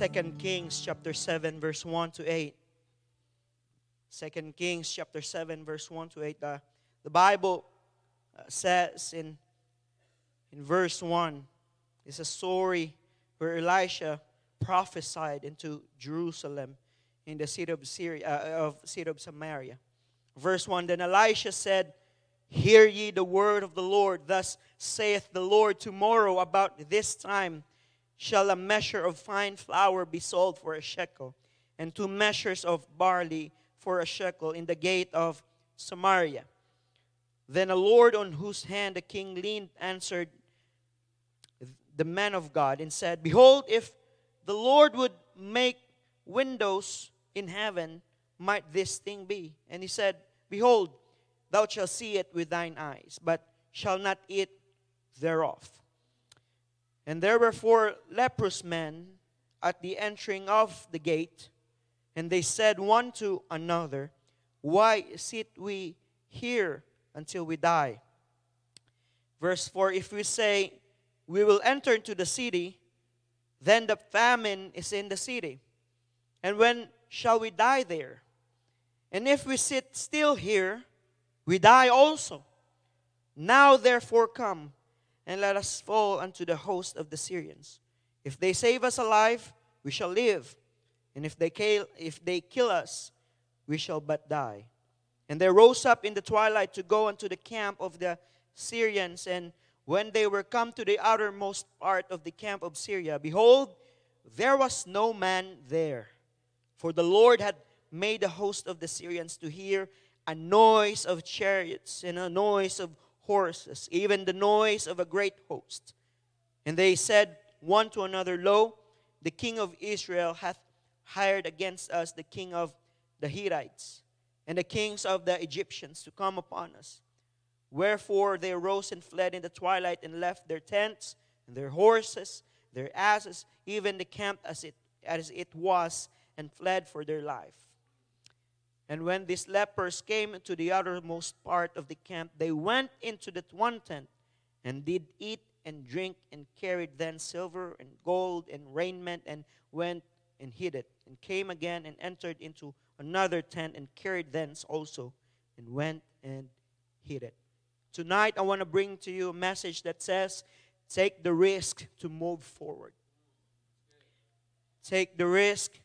2 Kings chapter 7 verse 1 to 8. 2 Kings chapter 7 verse 1 to 8. The, the Bible uh, says in, in verse 1, it's a story where Elisha prophesied into Jerusalem in the city of, Syria, uh, of, city of Samaria. Verse 1, Then Elisha said, Hear ye the word of the Lord. Thus saith the Lord, Tomorrow about this time shall a measure of fine flour be sold for a shekel, and two measures of barley for a shekel in the gate of Samaria. Then a Lord on whose hand the king leaned answered the man of God and said, Behold, if the Lord would make windows in heaven, might this thing be? And he said, Behold, thou shalt see it with thine eyes, but shall not eat thereof. And there were four leprous men at the entering of the gate, and they said one to another, Why sit we here until we die? Verse 4 If we say, We will enter into the city, then the famine is in the city. And when shall we die there? And if we sit still here, we die also. Now therefore come, and let us fall unto the host of the Syrians. If they save us alive, we shall live. And if they kill, if they kill us, we shall but die. And they rose up in the twilight to go unto the camp of the Syrians. And when they were come to the outermost part of the camp of Syria, behold, there was no man there. For the Lord had made the host of the Syrians to hear a noise of chariots and a noise of horses, even the noise of a great host. And they said one to another, Lo, the king of Israel hath hired against us the king of the Hittites and the kings of the Egyptians to come upon us. Wherefore they arose and fled in the twilight and left their tents and their horses, their asses, even the camp as it, as it was, and fled for their life. And when these lepers came to the uttermost part of the camp, they went into that one tent and did eat and drink and carried then silver and gold and raiment and went and hid it and came again and entered into another tent and carried thence also and went and hid it. Tonight, I want to bring to you a message that says, Take the risk to move forward. Take the risk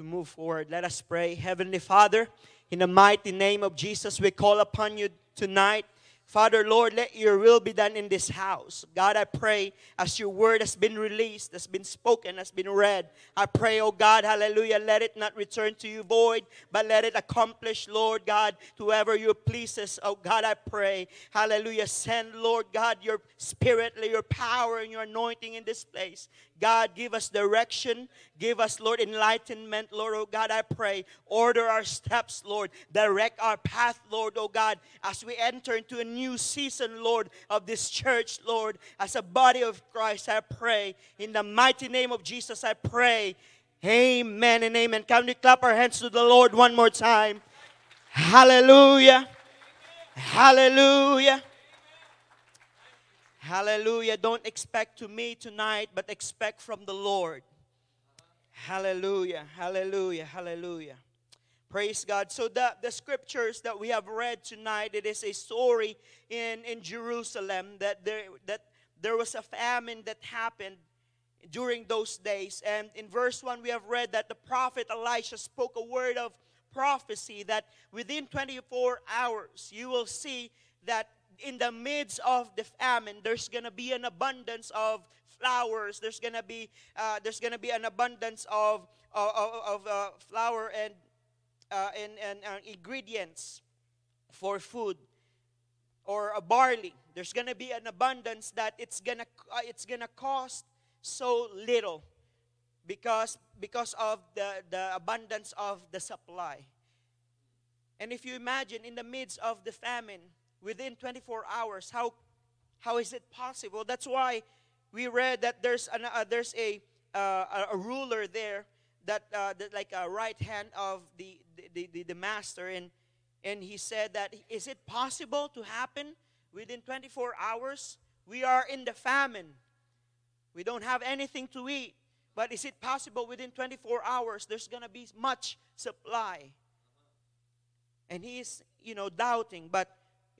to move forward. Let us pray. Heavenly Father, in the mighty name of Jesus, we call upon you tonight. Father, Lord, let your will be done in this house. God, I pray as your word has been released, has been spoken, has been read. I pray, oh God, hallelujah, let it not return to you void, but let it accomplish, Lord God, whoever you pleases. Oh God, I pray, hallelujah, send, Lord God, your spirit, your power, and your anointing in this place. God, give us direction. Give us, Lord, enlightenment, Lord, oh God, I pray. Order our steps, Lord. Direct our path, Lord, oh God, as we enter into a new season, Lord, of this church, Lord. As a body of Christ, I pray. In the mighty name of Jesus, I pray. Amen and amen. Can we clap our hands to the Lord one more time? Hallelujah. Hallelujah. Hallelujah. Don't expect to me tonight, but expect from the Lord. Hallelujah. Hallelujah. Hallelujah. Praise God. So the, the scriptures that we have read tonight, it is a story in, in Jerusalem that there that there was a famine that happened during those days. And in verse 1, we have read that the prophet Elisha spoke a word of prophecy that within 24 hours you will see that in the midst of the famine, there's gonna be an abundance of flowers. There's gonna be uh, there's gonna be an abundance of of, of uh, flour and uh, and, and uh, ingredients for food or a barley. There's gonna be an abundance that it's gonna uh, it's gonna cost so little. because, because of the, the abundance of the supply. And if you imagine in the midst of the famine, within 24 hours, how, how is it possible? That's why we read that there's, an, uh, there's a, uh, a ruler there that, uh, that like a right hand of the, the, the, the master and, and he said that is it possible to happen within 24 hours? We are in the famine. We don't have anything to eat. But is it possible within 24 hours there's going to be much supply? And he's you know doubting but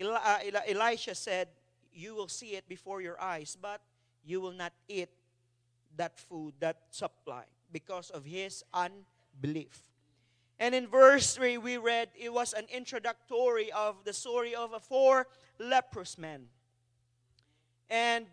Uh, elisha said you will see it before your eyes but you will not eat that food that supply because of his unbelief. And in verse 3, we read it was an introductory of the story of a four leprous men. And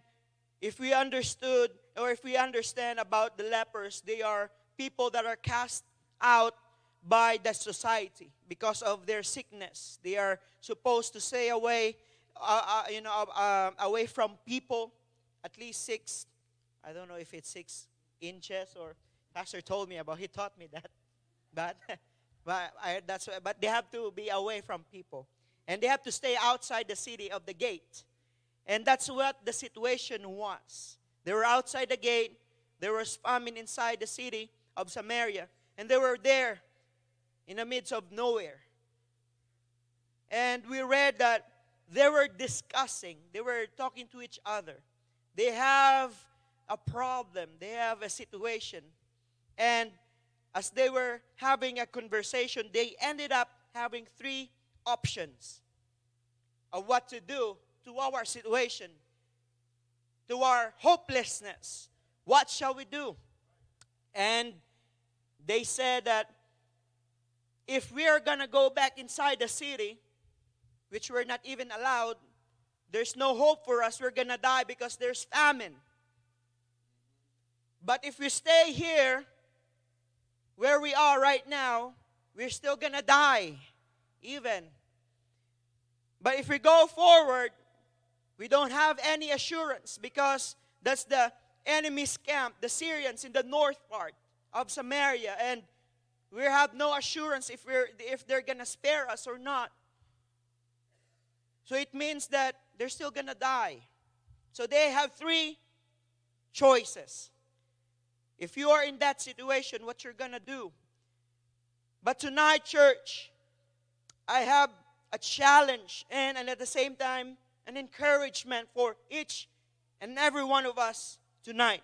if we understood or if we understand about the lepers, they are people that are cast out by the society because of their sickness. They are supposed to stay away, uh, uh, you know, uh, away from people, at least six. I don't know if it's six inches or Pastor told me about. He taught me that. But, but I, that's but they have to be away from people, and they have to stay outside the city of the gate, and that's what the situation was. They were outside the gate. There was famine inside the city of Samaria, and they were there in the midst of nowhere. And we read that they were discussing, they were talking to each other. They have a problem, they have a situation. And as they were having a conversation, they ended up having three options of what to do to our situation, to our hopelessness. What shall we do? And they said that if we are going to go back inside the city, which we're not even allowed, there's no hope for us. We're going to die because there's famine. But if we stay here, where we are right now, we're still gonna die, even. But if we go forward, we don't have any assurance because that's the enemy's camp, the Syrians in the north part of Samaria, and we have no assurance if we're if they're gonna spare us or not. So it means that they're still gonna die. So they have three choices. If you are in that situation, what you're going to do. But tonight, church, I have a challenge and, and at the same time, an encouragement for each and every one of us tonight.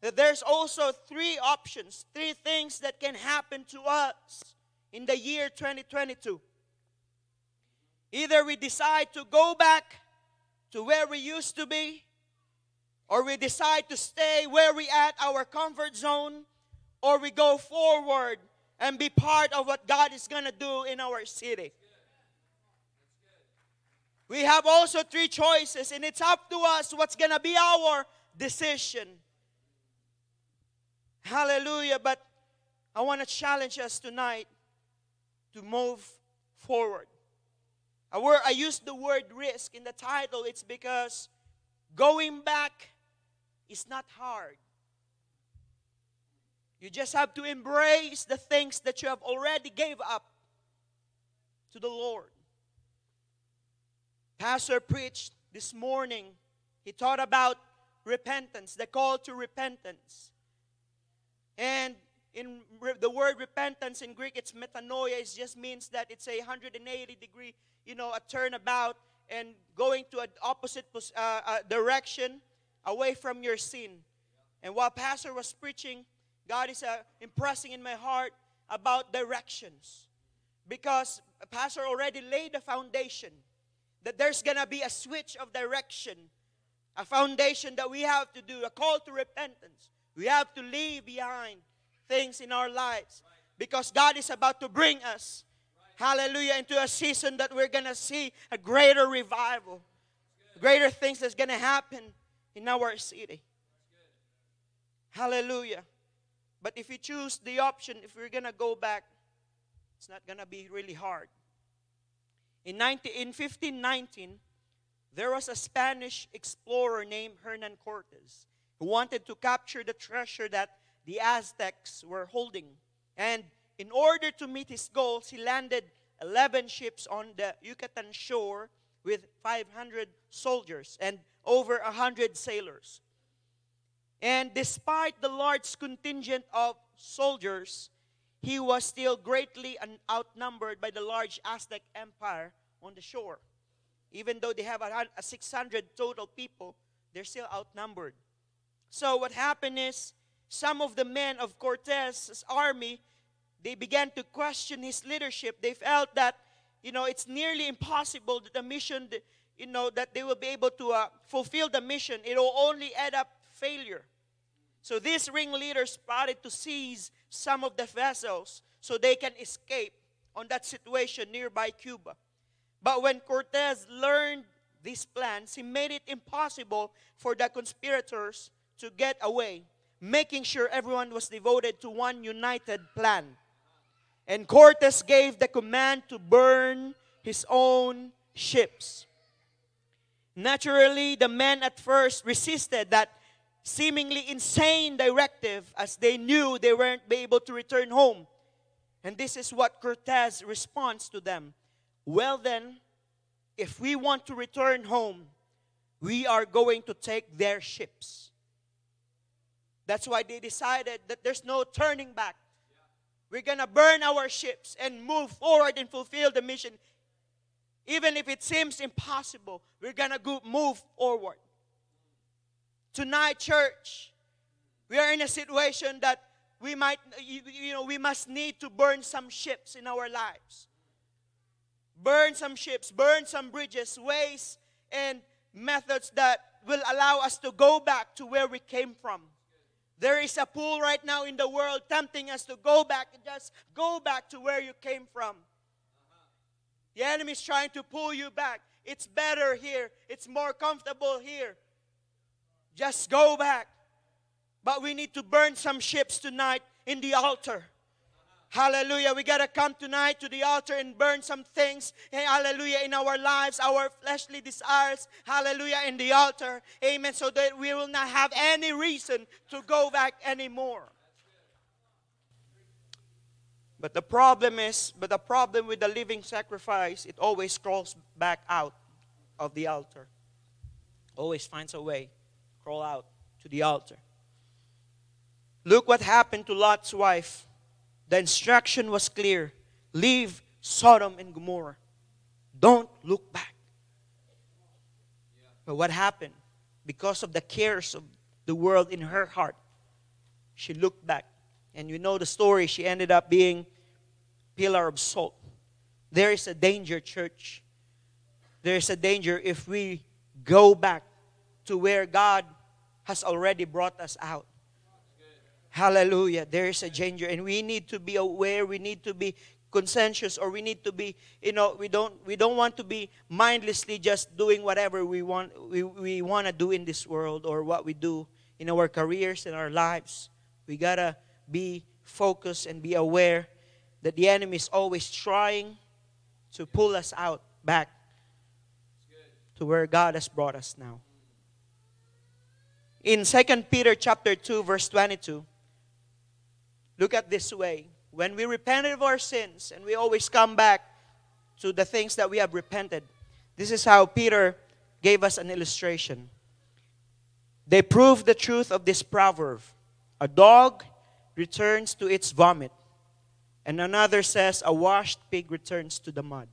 That there's also three options, three things that can happen to us in the year 2022. Either we decide to go back to where we used to be, or we decide to stay where we at our comfort zone or we go forward and be part of what God is going to do in our city. We have also three choices and it's up to us what's going to be our decision. Hallelujah, but I want to challenge us tonight to move forward. I, word, I use the word risk in the title. It's because going back is not hard. You just have to embrace the things that you have already gave up to the Lord. Pastor preached this morning. He taught about repentance, the call to repentance. And in re- the word repentance in Greek, it's metanoia. It just means that it's a 180 degree, you know, a turnabout and going to an opposite uh, uh, direction away from your sin. And while Pastor was preaching, God is uh, impressing in my heart about directions. Because Pastor already laid the foundation that there's going to be a switch of direction, a foundation that we have to do, a call to repentance. We have to leave behind things in our lives because God is about to bring us, hallelujah, into a season that we're going to see a greater revival, greater things that's going to happen in our city. Hallelujah. But if you choose the option, if we're going to go back, it's not going to be really hard. In, 19, in 1519, there was a Spanish explorer named Hernan Cortez who wanted to capture the treasure that the Aztecs were holding. And in order to meet his goals, he landed 11 ships on the Yucatan shore with 500 soldiers and over 100 sailors. And despite the large contingent of soldiers, he was still greatly outnumbered by the large Aztec empire on the shore. Even though they have a 600 total people, they're still outnumbered. So what happened is some of the men of Cortez's army they began to question his leadership. They felt that you know it's nearly impossible that the mission you know that they will be able to uh, fulfill the mission. It will only end up failure. So these ringleaders plotted to seize some of the vessels so they can escape on that situation nearby Cuba. But when Cortez learned these plans, he made it impossible for the conspirators to get away, making sure everyone was devoted to one united plan. And Cortez gave the command to burn his own ships. Naturally, the men at first resisted that seemingly insane directive as they knew they weren't able to return home. And this is what Cortez responds to them. Well then, if we want to return home, we are going to take their ships. That's why they decided that there's no turning back. We're going to burn our ships and move forward and fulfill the mission. Even if it seems impossible, we're going to move forward. Tonight, church, we are in a situation that we might, you know, we must need to burn some ships in our lives. Burn some ships, burn some bridges, ways, and methods that will allow us to go back to where we came from. There is a pull right now in the world tempting us to go back and just go back to where you came from. The enemy is trying to pull you back. It's better here, it's more comfortable here. Just go back. But we need to burn some ships tonight in the altar. Hallelujah. We got to come tonight to the altar and burn some things. Hallelujah. In our lives, our fleshly desires. Hallelujah. In the altar. Amen. So that we will not have any reason to go back anymore. But the problem is, but the problem with the living sacrifice, it always crawls back out of the altar. Always finds a way, crawl out to the altar. Look what happened to Lot's wife. The instruction was clear leave Sodom and Gomorrah. Don't look back. But what happened? Because of the cares of the world in her heart, she looked back. And you know the story, she ended up being pillar of salt. There is a danger, church. There is a danger if we go back to where God has already brought us out. Hallelujah. There is a danger, and we need to be aware. We need to be conscientious, or we need to be, you know, we don't we don't want to be mindlessly just doing whatever we want we, we want to do in this world or what we do in our careers and our lives. We gotta be focused and be aware that the enemy is always trying to pull us out back to where God has brought us now. In 2 Peter chapter 2 verse 22 Look at this way. When we repented of our sins and we always come back to the things that we have repented, this is how Peter gave us an illustration. They prove the truth of this proverb A dog returns to its vomit, and another says, A washed pig returns to the mud.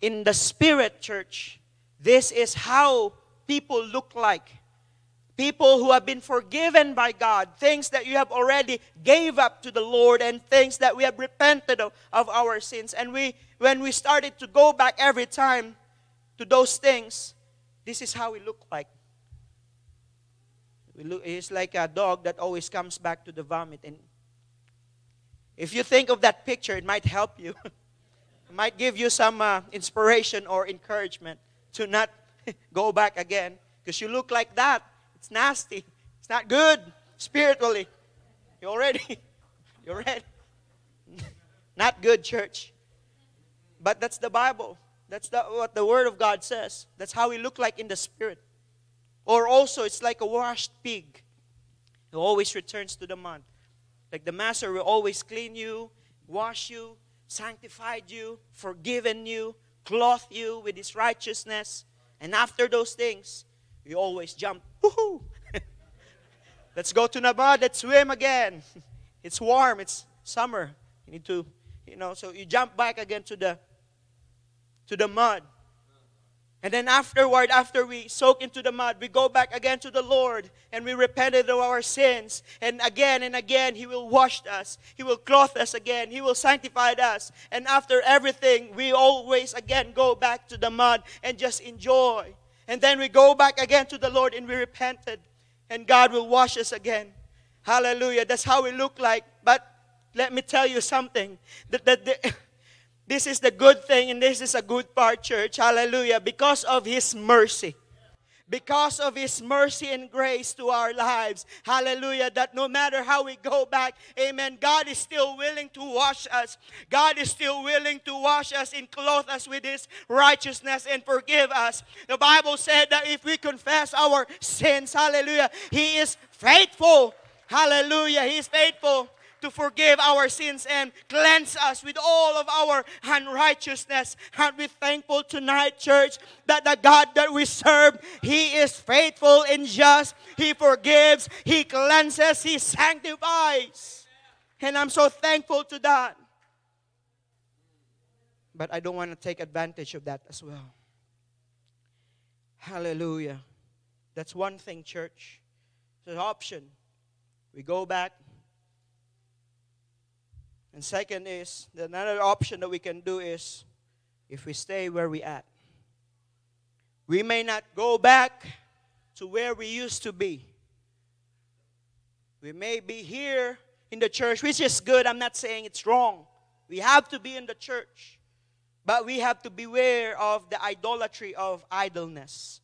In the spirit, church, this is how people look like people who have been forgiven by God, things that you have already gave up to the Lord and things that we have repented of, of our sins. And we when we started to go back every time to those things, this is how we look like. We look, it's like a dog that always comes back to the vomit. And if you think of that picture, it might help you. it might give you some uh, inspiration or encouragement to not go back again because you look like that. It's nasty. It's not good spiritually. You already, you're ready. not good, church. But that's the Bible. That's the, what the Word of God says. That's how we look like in the spirit. Or also, it's like a washed pig. He always returns to the mud. Like the Master will always clean you, wash you, sanctified you, forgiven you, clothe you with His righteousness. And after those things, we always jump. Woohoo! let's go to mud. Let's swim again. It's warm. It's summer. You need to, you know. So you jump back again to the to the mud. And then afterward, after we soak into the mud, we go back again to the Lord and we repented of our sins. And again and again, He will wash us. He will clothe us again. He will sanctify us. And after everything, we always again go back to the mud and just enjoy. And then we go back again to the Lord and we repented. And God will wash us again. Hallelujah. That's how we look like. But let me tell you something. That, that, that this is the good thing, and this is a good part, church. Hallelujah. Because of His mercy. Because of His mercy and grace to our lives. Hallelujah. That no matter how we go back, amen, God is still willing to wash us. God is still willing to wash us and clothe us with His righteousness and forgive us. The Bible said that if we confess our sins, hallelujah, He is faithful. Hallelujah. He is faithful to forgive our sins and cleanse us with all of our unrighteousness. And we thankful tonight, church, that the God that we serve, He is faithful and just. He forgives, He cleanses, He sanctifies. And I'm so thankful to that. But I don't want to take advantage of that as well. Hallelujah. That's one thing, church. It's an option. We go back and second is, another option that we can do is if we stay where we at. We may not go back to where we used to be. We may be here in the church, which is good. I'm not saying it's wrong. We have to be in the church. But we have to beware of the idolatry of idleness.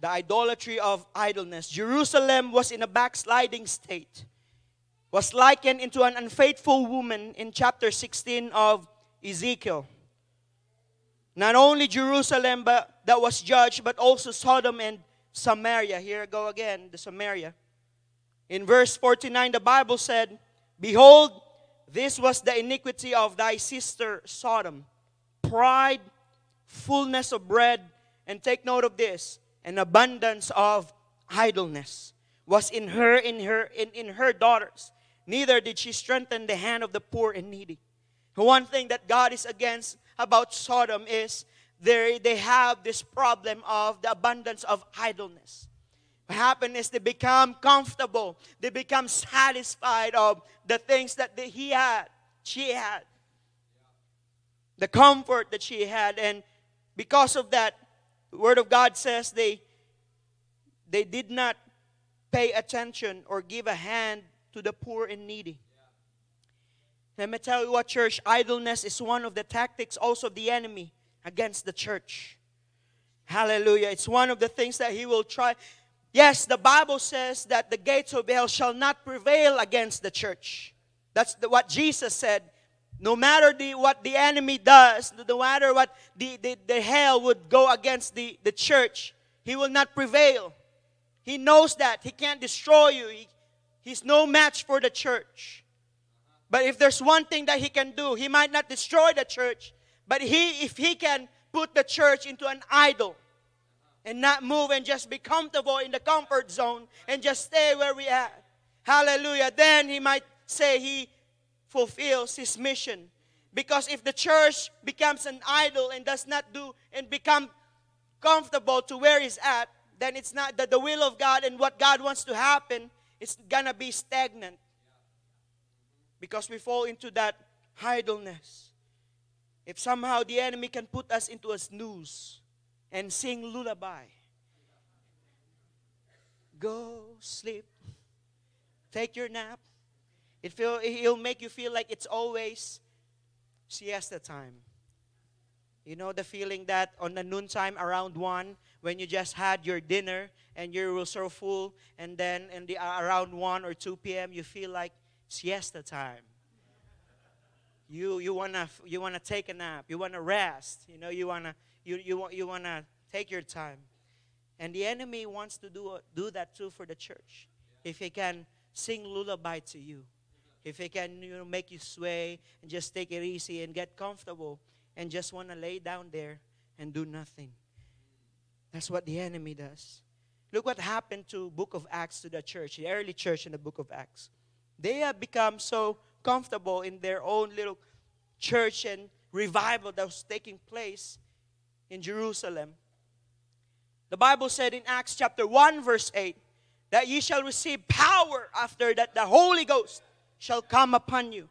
The idolatry of idleness. Jerusalem was in a backsliding state was likened into an unfaithful woman in chapter 16 of Ezekiel. Not only Jerusalem but that was judged, but also Sodom and Samaria. Here I go again, the Samaria. In verse 49, the Bible said, Behold, this was the iniquity of thy sister Sodom. Pride, fullness of bread, and take note of this, an abundance of idleness was in her in her in, in her daughters neither did she strengthen the hand of the poor and needy. One thing that God is against about Sodom is they, they have this problem of the abundance of idleness. What happened is they become comfortable. They become satisfied of the things that he had, she had. The comfort that she had. And because of that, the Word of God says they, they did not pay attention or give a hand to the poor and needy. Let me tell you what, church, idleness is one of the tactics also of the enemy against the church. Hallelujah. It's one of the things that he will try. Yes, the Bible says that the gates of hell shall not prevail against the church. That's the, what Jesus said. No matter the, what the enemy does, no matter what the, the, the hell would go against the, the church, he will not prevail. He knows that. He can't destroy you. He, He's no match for the church. But if there's one thing that he can do, he might not destroy the church, but he if he can put the church into an idol and not move and just be comfortable in the comfort zone and just stay where we are. Hallelujah. Then he might say he fulfills his mission. Because if the church becomes an idol and does not do and become comfortable to where he's at, then it's not that the will of God and what God wants to happen it's gonna be stagnant because we fall into that idleness. If somehow the enemy can put us into a snooze and sing lullaby, go sleep, take your nap. It feel, it'll make you feel like it's always siesta time. You know the feeling that on the noontime around 1, when you just had your dinner and you're so full, and then in the uh, around 1 or 2 p.m., you feel like siesta time. You, you wanna you wanna take a nap. You wanna rest. You know you wanna you you want you wanna take your time. And the enemy wants to do, do that too for the church. If he can sing lullaby to you, if he can you know, make you sway and just take it easy and get comfortable and just want to lay down there and do nothing. That's what the enemy does. Look what happened to book of Acts to the church, the early church in the book of Acts. They have become so comfortable in their own little church and revival that was taking place in Jerusalem. The Bible said in Acts chapter 1 verse 8 that ye shall receive power after that the Holy Ghost shall come upon you.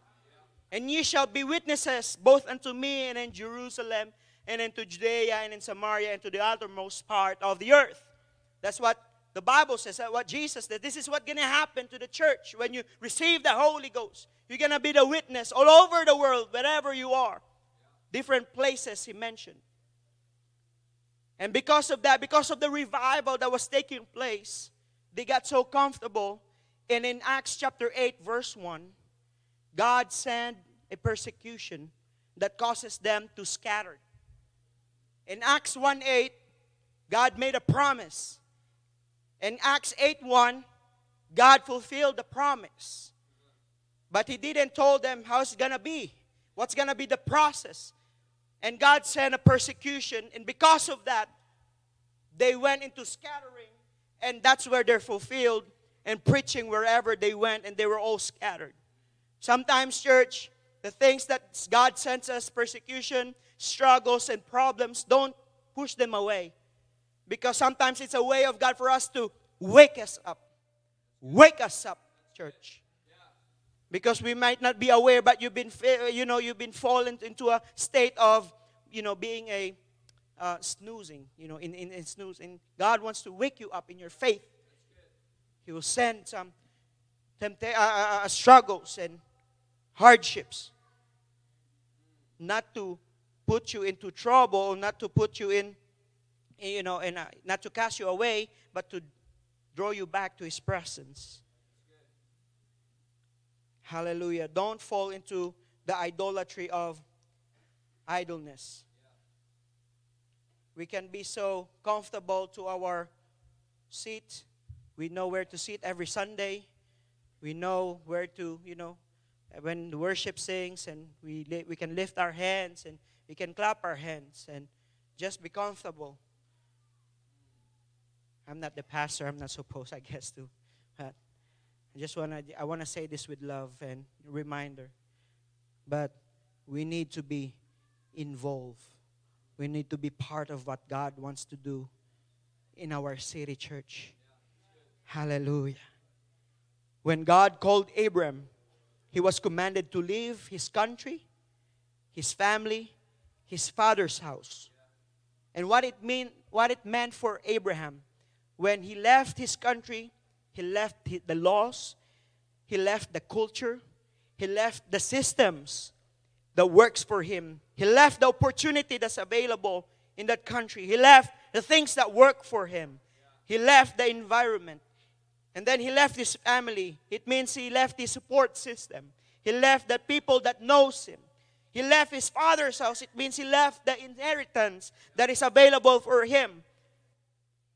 And ye shall be witnesses both unto me and in Jerusalem and into Judea and in Samaria and to the uttermost part of the earth. That's what the Bible says, that what Jesus said. This is what's going to happen to the church when you receive the Holy Ghost. You're going to be the witness all over the world, wherever you are. Different places he mentioned. And because of that, because of the revival that was taking place, they got so comfortable. And in Acts chapter 8, verse 1, God sent a persecution that causes them to scatter. In Acts 1 8, God made a promise. In Acts 8 1, God fulfilled the promise. But He didn't tell them how it's gonna be, what's gonna be the process. And God sent a persecution, and because of that, they went into scattering, and that's where they're fulfilled and preaching wherever they went, and they were all scattered. Sometimes, church, the things that God sends us, persecution, struggles, and problems, don't push them away. Because sometimes it's a way of God for us to wake us up. Wake us up, church. Because we might not be aware, but you've been, you know, you've been fallen into a state of, you know, being a uh, snoozing, you know, in, in, in snoozing. God wants to wake you up in your faith. He will send some tempta- uh, uh, uh, struggles and hardships. Not to put you into trouble, not to put you in, you know, and not to cast you away, but to draw you back to His presence. Hallelujah. Don't fall into the idolatry of idleness. We can be so comfortable to our seat. We know where to sit every Sunday. We know where to, you know, when the worship sings and we, we can lift our hands and we can clap our hands and just be comfortable. I'm not the pastor. I'm not supposed, I guess, to. But I just want to I want to say this with love and reminder. But we need to be involved. We need to be part of what God wants to do in our city church. Hallelujah. When God called Abram, he was commanded to leave his country, his family, his father's house. And what it mean what it meant for Abraham when he left his country, he left the laws, he left the culture, he left the systems that works for him. He left the opportunity that's available in that country. He left the things that work for him. He left the environment. And then he left his family. It means he left his support system. He left the people that knows him. He left his father's house. It means he left the inheritance that is available for him.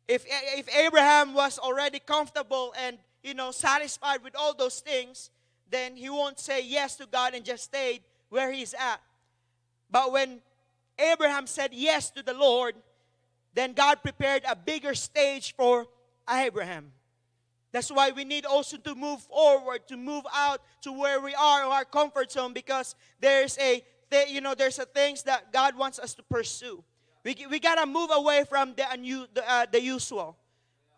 If, if Abraham was already comfortable and you know satisfied with all those things, then he won't say yes to God and just stayed where he's at. But when Abraham said yes to the Lord, then God prepared a bigger stage for Abraham. That's why we need also to move forward, to move out to where we are, our comfort zone, because there's a, you know, there's a things that God wants us to pursue. We, we gotta move away from the, unu, the, uh, the usual,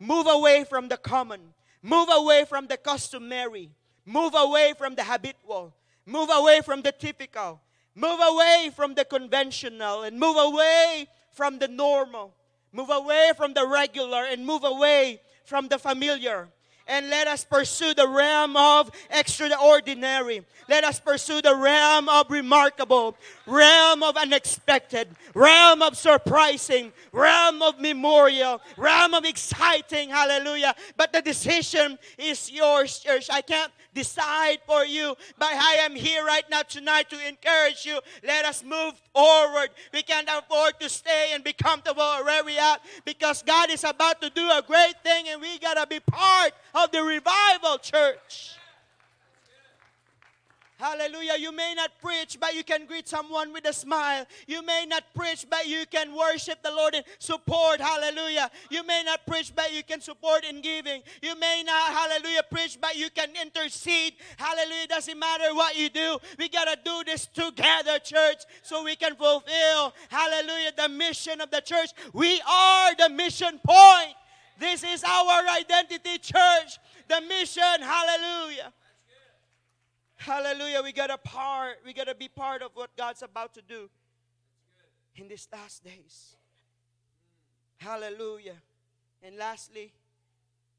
move away from the common, move away from the customary, move away from the habitual, move away from the typical, move away from the conventional, and move away from the normal, move away from the regular, and move away from the familiar. And let us pursue the realm of extraordinary. Let us pursue the realm of remarkable, realm of unexpected, realm of surprising, realm of memorial, realm of exciting. Hallelujah. But the decision is yours, church. I can't decide for you, but I am here right now tonight to encourage you. Let us move forward. We can't afford to stay and be comfortable where we are because God is about to do a great thing and we got to be part of the revival, church. Hallelujah. You may not preach, but you can greet someone with a smile. You may not preach, but you can worship the Lord and support. Hallelujah. You may not preach, but you can support in giving. You may not, hallelujah, preach, but you can intercede. Hallelujah. Doesn't matter what you do. We got to do this together, church, so we can fulfill, hallelujah, the mission of the church. We are the mission point. This is our identity, church. The mission, hallelujah. Hallelujah. We got a part. We got to be part of what God's about to do in these last days. Hallelujah. And lastly,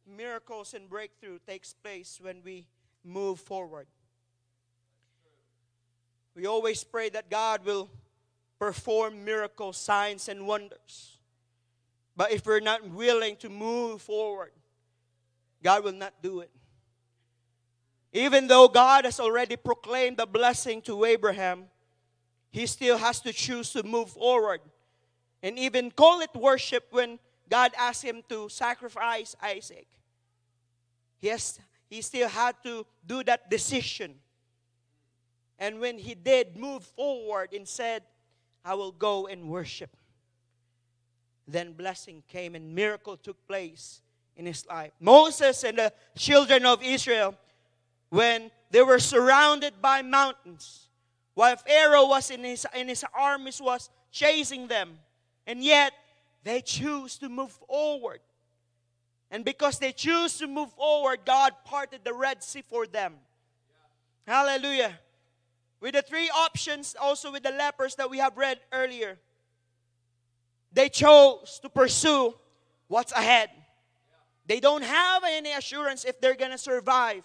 miracles and breakthrough takes place when we move forward. We always pray that God will perform miracles, signs, and wonders. But if we're not willing to move forward, God will not do it. Even though God has already proclaimed the blessing to Abraham, he still has to choose to move forward and even call it worship when God asked him to sacrifice Isaac. Yes, he still had to do that decision. And when he did move forward and said, I will go and worship, then blessing came and miracle took place in his life. Moses and the children of Israel when they were surrounded by mountains, while Pharaoh was in his, in his armies was chasing them, and yet they choose to move forward. And because they choose to move forward, God parted the Red Sea for them. Hallelujah. With the three options, also with the lepers that we have read earlier, they chose to pursue what's ahead. They don't have any assurance if they're going to survive.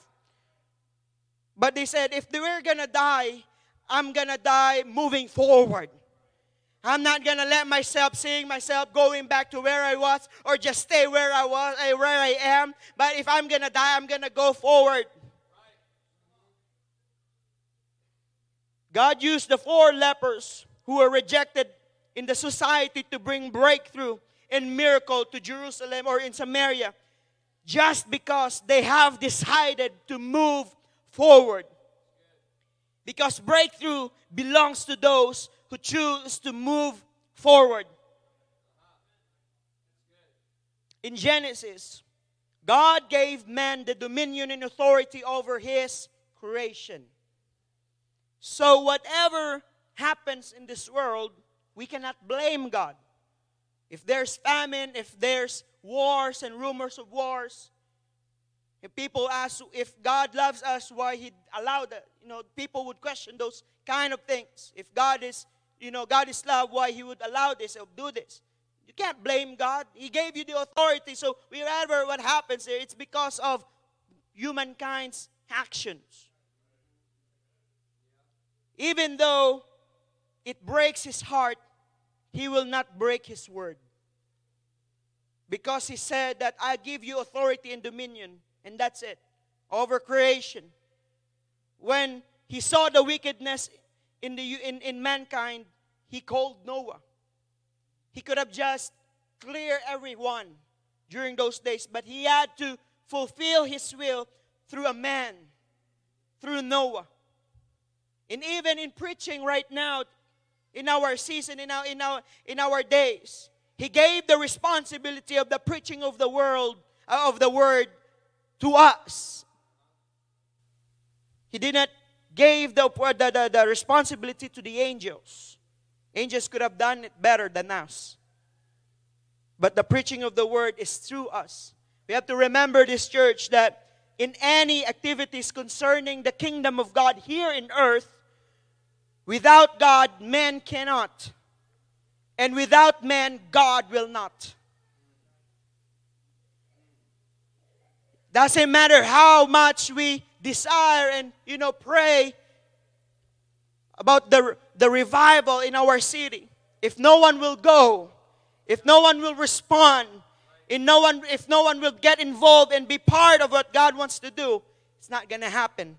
But they said, if they were gonna die, I'm gonna die moving forward. I'm not gonna let myself seeing myself going back to where I was or just stay where I was, eh, where I am. But if I'm gonna die, I'm gonna go forward. God used the four lepers who were rejected in the society to bring breakthrough and miracle to Jerusalem or in Samaria just because they have decided to move forward. Because breakthrough belongs to those who choose to move forward. In Genesis, God gave man the dominion and authority over his creation. So, whatever happens in this world, we cannot blame God. If there's famine, if there's wars and rumors of wars, if people ask if God loves us, why He allowed that, you know, people would question those kind of things. If God is, you know, God is love, why He would allow this or do this? You can't blame God. He gave you the authority. So wherever what happens there, it's because of humankind's actions. Even though it breaks his heart, he will not break his word. Because he said that I give you authority and dominion and that's it. Over creation. When he saw the wickedness in, the, in, in mankind, he called Noah. He could have just cleared everyone during those days, but he had to fulfill his will through a man, through Noah. And even in preaching right now, in our season, in our, in our, in our days, he gave the responsibility of the preaching of the world, uh, of the word, to us. He did not give the, the, the, the responsibility to the angels. Angels could have done it better than us. But the preaching of the word is through us. We have to remember this church that in any activities concerning the kingdom of God here in earth, without God, man cannot. And without man, God will not. Doesn't matter how much we desire and, you know, pray about the, the revival in our city. If no one will go, if no one will respond, if no one, if no one will get involved and be part of what God wants to do, it's not to happen.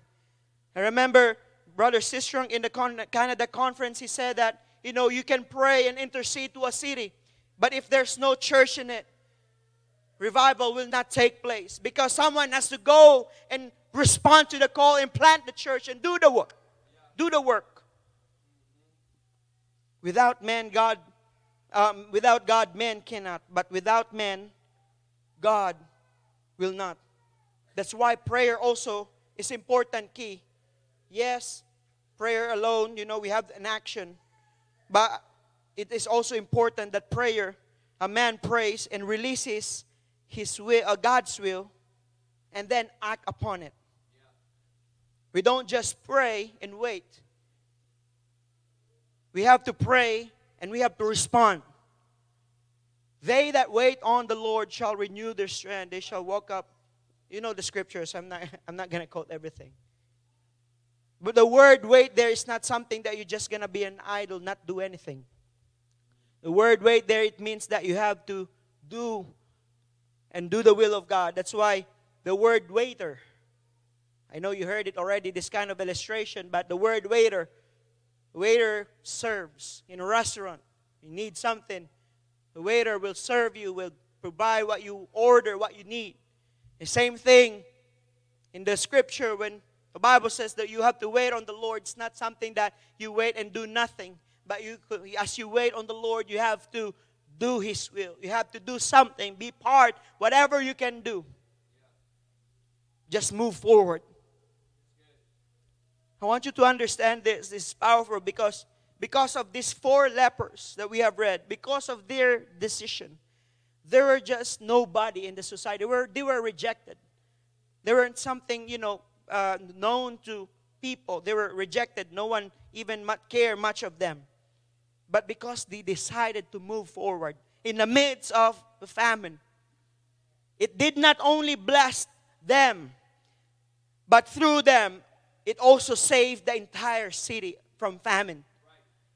I remember Brother Sistrong in the Canada conference, he said that, you know, you can pray and intercede to a city, but if there's no church in it, revival will not take place because someone has to go and respond to the call and plant the church and do the work. Do the work. Without man, God, um, without God, man cannot. But without man, God will not. That's why prayer also is important key. Yes, prayer alone, you know, we have an action. But it is also important that prayer, a man prays and releases his will, uh, God's will, and then act upon it. We don't just pray and wait. We have to pray and we have to respond. They that wait on the Lord shall renew their strength. They shall walk up. You know the scriptures. I'm not, I'm not going to quote everything. But the word wait there is not something that you're just going to be an idle, not do anything. The word wait there, it means that you have to do and do the will of God. That's why the word waiter, I know you heard it already, this kind of illustration, but the word waiter, waiter serves in a restaurant. You need something, the waiter will serve you, will provide what you order, what you need. The same thing in the scripture when the Bible says that you have to wait on the Lord. It's not something that you wait and do nothing. But you, as you wait on the Lord, you have to do His will. You have to do something, be part, whatever you can do. Just move forward. I want you to understand this. This is powerful because, because of these four lepers that we have read, because of their decision, there were just nobody in the society. They were, they were rejected. They weren't something, you know, uh, known to people. They were rejected. No one even cared much of them. But because they decided to move forward in the midst of the famine, it did not only bless them, but through them, it also saved the entire city from famine.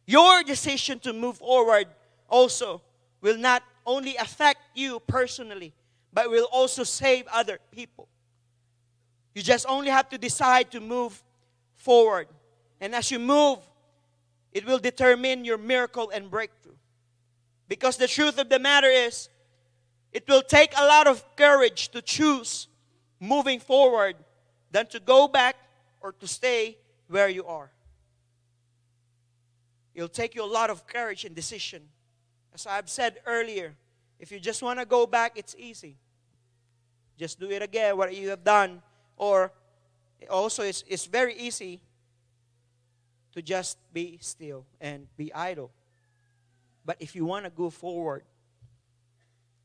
Your decision to move forward also will not only affect you personally, but will also save other people. You just only have to decide to move forward. And as you move, it will determine your miracle and breakthrough. Because the truth of the matter is, it will take a lot of courage to choose moving forward than to go back or to stay where you are. It'll take you a lot of courage and decision. As I've said earlier, if you just want to go back, it's easy. Just do it again, what you have done or also, it's, it's very easy to just be still and be idle. But if you want to go forward,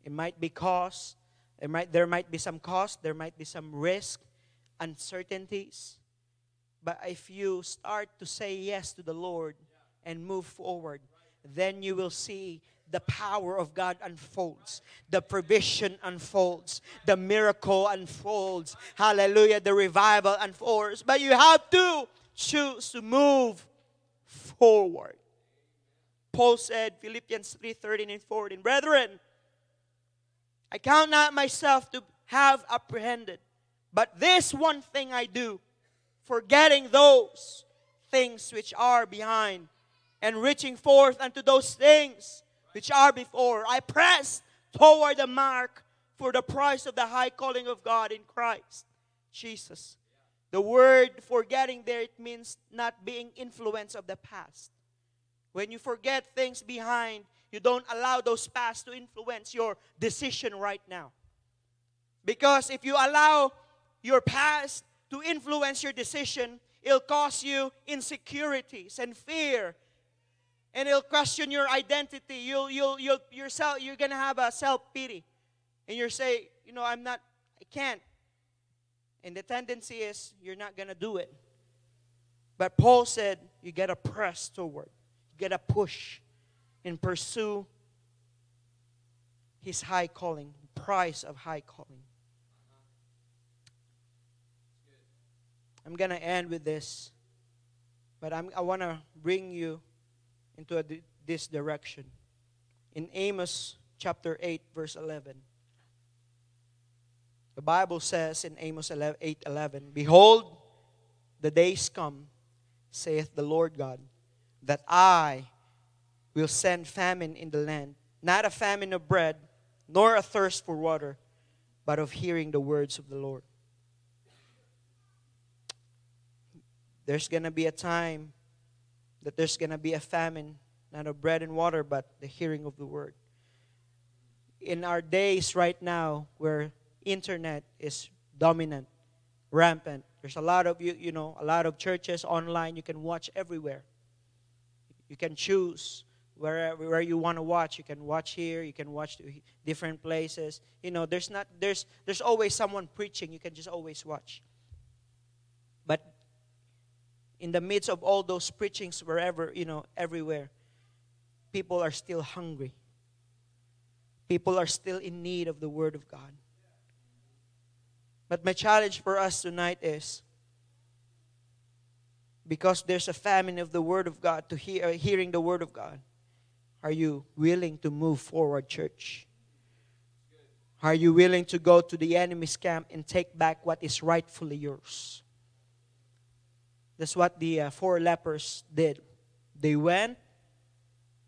it might be cost, there might, there might be some cost, there might be some risk, uncertainties. But if you start to say yes to the Lord and move forward, then you will see the power of God unfolds, the provision unfolds, the miracle unfolds. Hallelujah, the revival unfolds. But you have to choose to move forward. Paul said, Philippians 3 13 and 14, Brethren, I count not myself to have apprehended, but this one thing I do, forgetting those things which are behind, and reaching forth unto those things which are before. I press toward the mark for the price of the high calling of God in Christ Jesus. The word forgetting there, it means not being influenced of the past. When you forget things behind, you don't allow those past to influence your decision right now. Because if you allow your past to influence your decision, it'll cause you insecurities and fear and it'll question your identity. You'll, you'll, you'll, yourself, you're gonna have a self pity, and you're say, you know, I'm not, I can't. And the tendency is you're not gonna do it. But Paul said you gotta press toward, you gotta push, and pursue his high calling, price of high calling. I'm going to end with this. But I'm, I want to bring you into a, this direction. In Amos chapter 8, verse 11, the Bible says in Amos 11, 8 11, Behold, the days come, saith the Lord God, that I will send famine in the land, not a famine of bread, nor a thirst for water, but of hearing the words of the Lord. There's going to be a time that there's going to be a famine, not of bread and water, but the hearing of the word. In our days right now, where internet is dominant, rampant, there's a lot of you, you know, a lot of churches online. You can watch everywhere. You can choose where where you want to watch. You can watch here. You can watch different places. You know, there's not there's there's always someone preaching. You can just always watch. But in the midst of all those preachings, wherever you know, everywhere, people are still hungry. People are still in need of the Word of God. But my challenge for us tonight is because there's a famine of the Word of God to hear, uh, hearing the Word of God. Are you willing to move forward, church? Are you willing to go to the enemy's camp and take back what is rightfully yours? That's what the uh, four lepers did. They went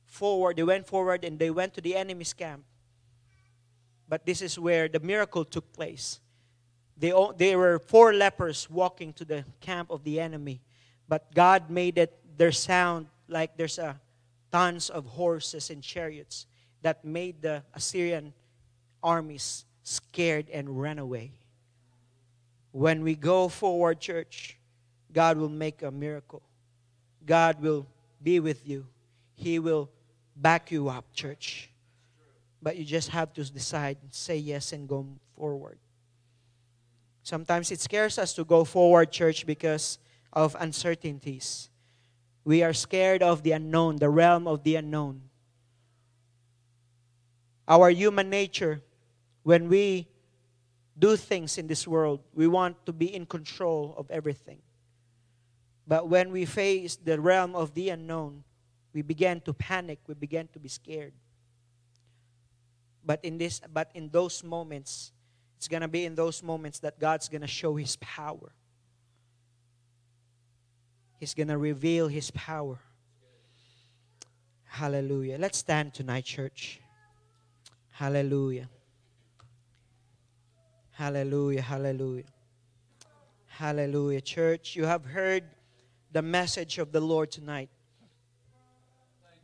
forward, they went forward and they went to the enemy's camp. But this is where the miracle took place. They, they were four lepers walking to the camp of the enemy. But God made it their sound like there's a tons of horses and chariots that made the Assyrian armies scared and ran away. When we go forward, church, God will make a miracle. God will be with you. He will back you up, church. But you just have to decide, say yes, and go forward. Sometimes it scares us to go forward, church, because of uncertainties. We are scared of the unknown, the realm of the unknown. Our human nature, when we do things in this world, we want to be in control of everything. But when we face the realm of the unknown, we begin to panic, we begin to be scared. But in this but in those moments, it's going to be in those moments that God's going to show His power. He's going to reveal His power. Hallelujah. Let's stand tonight, church. Hallelujah. Hallelujah. Hallelujah. Hallelujah. Church, you have heard the message of the Lord tonight.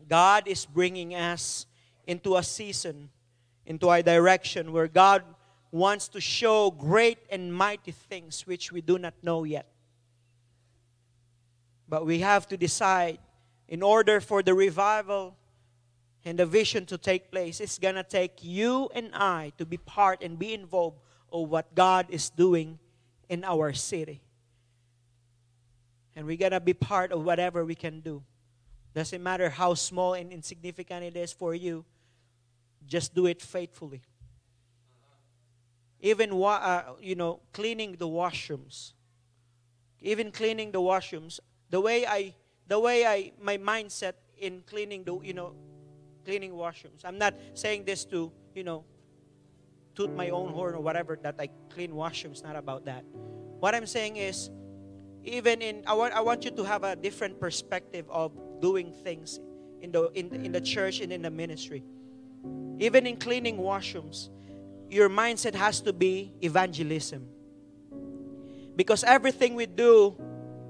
God is bringing us into a season, into a direction where God wants to show great and mighty things which we do not know yet. But we have to decide in order for the revival and the vision to take place, it's going to take you and I to be part and be involved of what God is doing in our city. And we're going to be part of whatever we can do. Doesn't matter how small and insignificant it is for you, just do it faithfully. Even uh, you know cleaning the washrooms. Even cleaning the washrooms. The way i the way i my mindset in cleaning the you know cleaning washrooms. I'm not saying this to you know toot my own horn or whatever that i clean washrooms not about that. What i'm saying is even in i want, I want you to have a different perspective of doing things in the in, in the church and in the ministry even in cleaning washrooms your mindset has to be evangelism. Because everything we do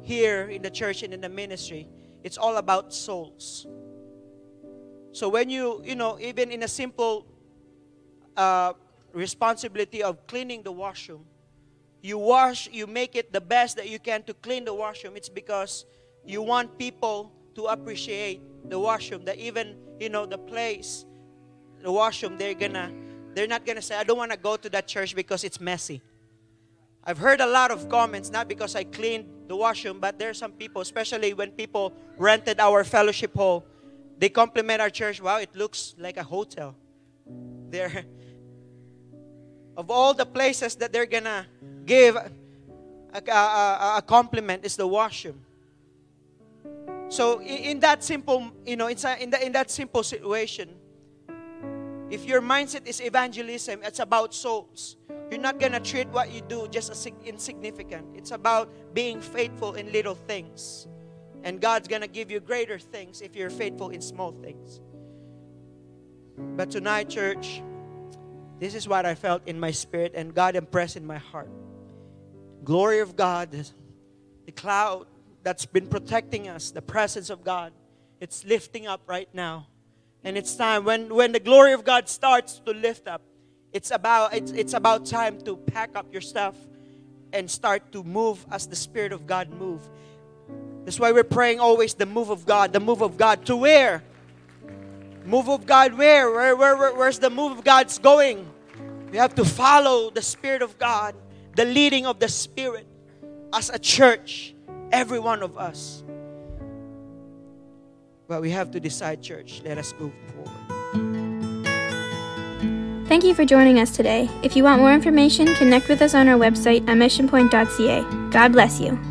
here in the church and in the ministry, it's all about souls. So when you, you know, even in a simple uh, responsibility of cleaning the washroom, you wash, you make it the best that you can to clean the washroom. It's because you want people to appreciate the washroom, that even, you know, the place, the washroom, they're gonna they're not to say, I don't want to go to that church because it's messy. I've heard a lot of comments, not because I cleaned the washroom, but there are some people, especially when people rented our fellowship hall, they compliment our church. Wow, it looks like a hotel. There, of all the places that they're gonna give a, a, a compliment is the washroom. So in, in that simple, you know, it's a, in, the, in that simple situation, if your mindset is evangelism, it's about souls. You're not gonna treat what you do just as insignificant. It's about being faithful in little things, and God's gonna give you greater things if you're faithful in small things. But tonight, church, this is what I felt in my spirit, and God impressed in my heart. Glory of God, the cloud that's been protecting us, the presence of God, it's lifting up right now. And it's time when, when the glory of God starts to lift up, it's about it's, it's about time to pack up your stuff and start to move as the Spirit of God move. That's why we're praying always the move of God, the move of God. To where? Move of God where? Where, where, where where's the move of God's going? We have to follow the Spirit of God, the leading of the Spirit as a church every one of us. But we have to decide, church, let us move forward. Thank you for joining us today. If you want more information, connect with us on our website at missionpoint.ca. God bless you.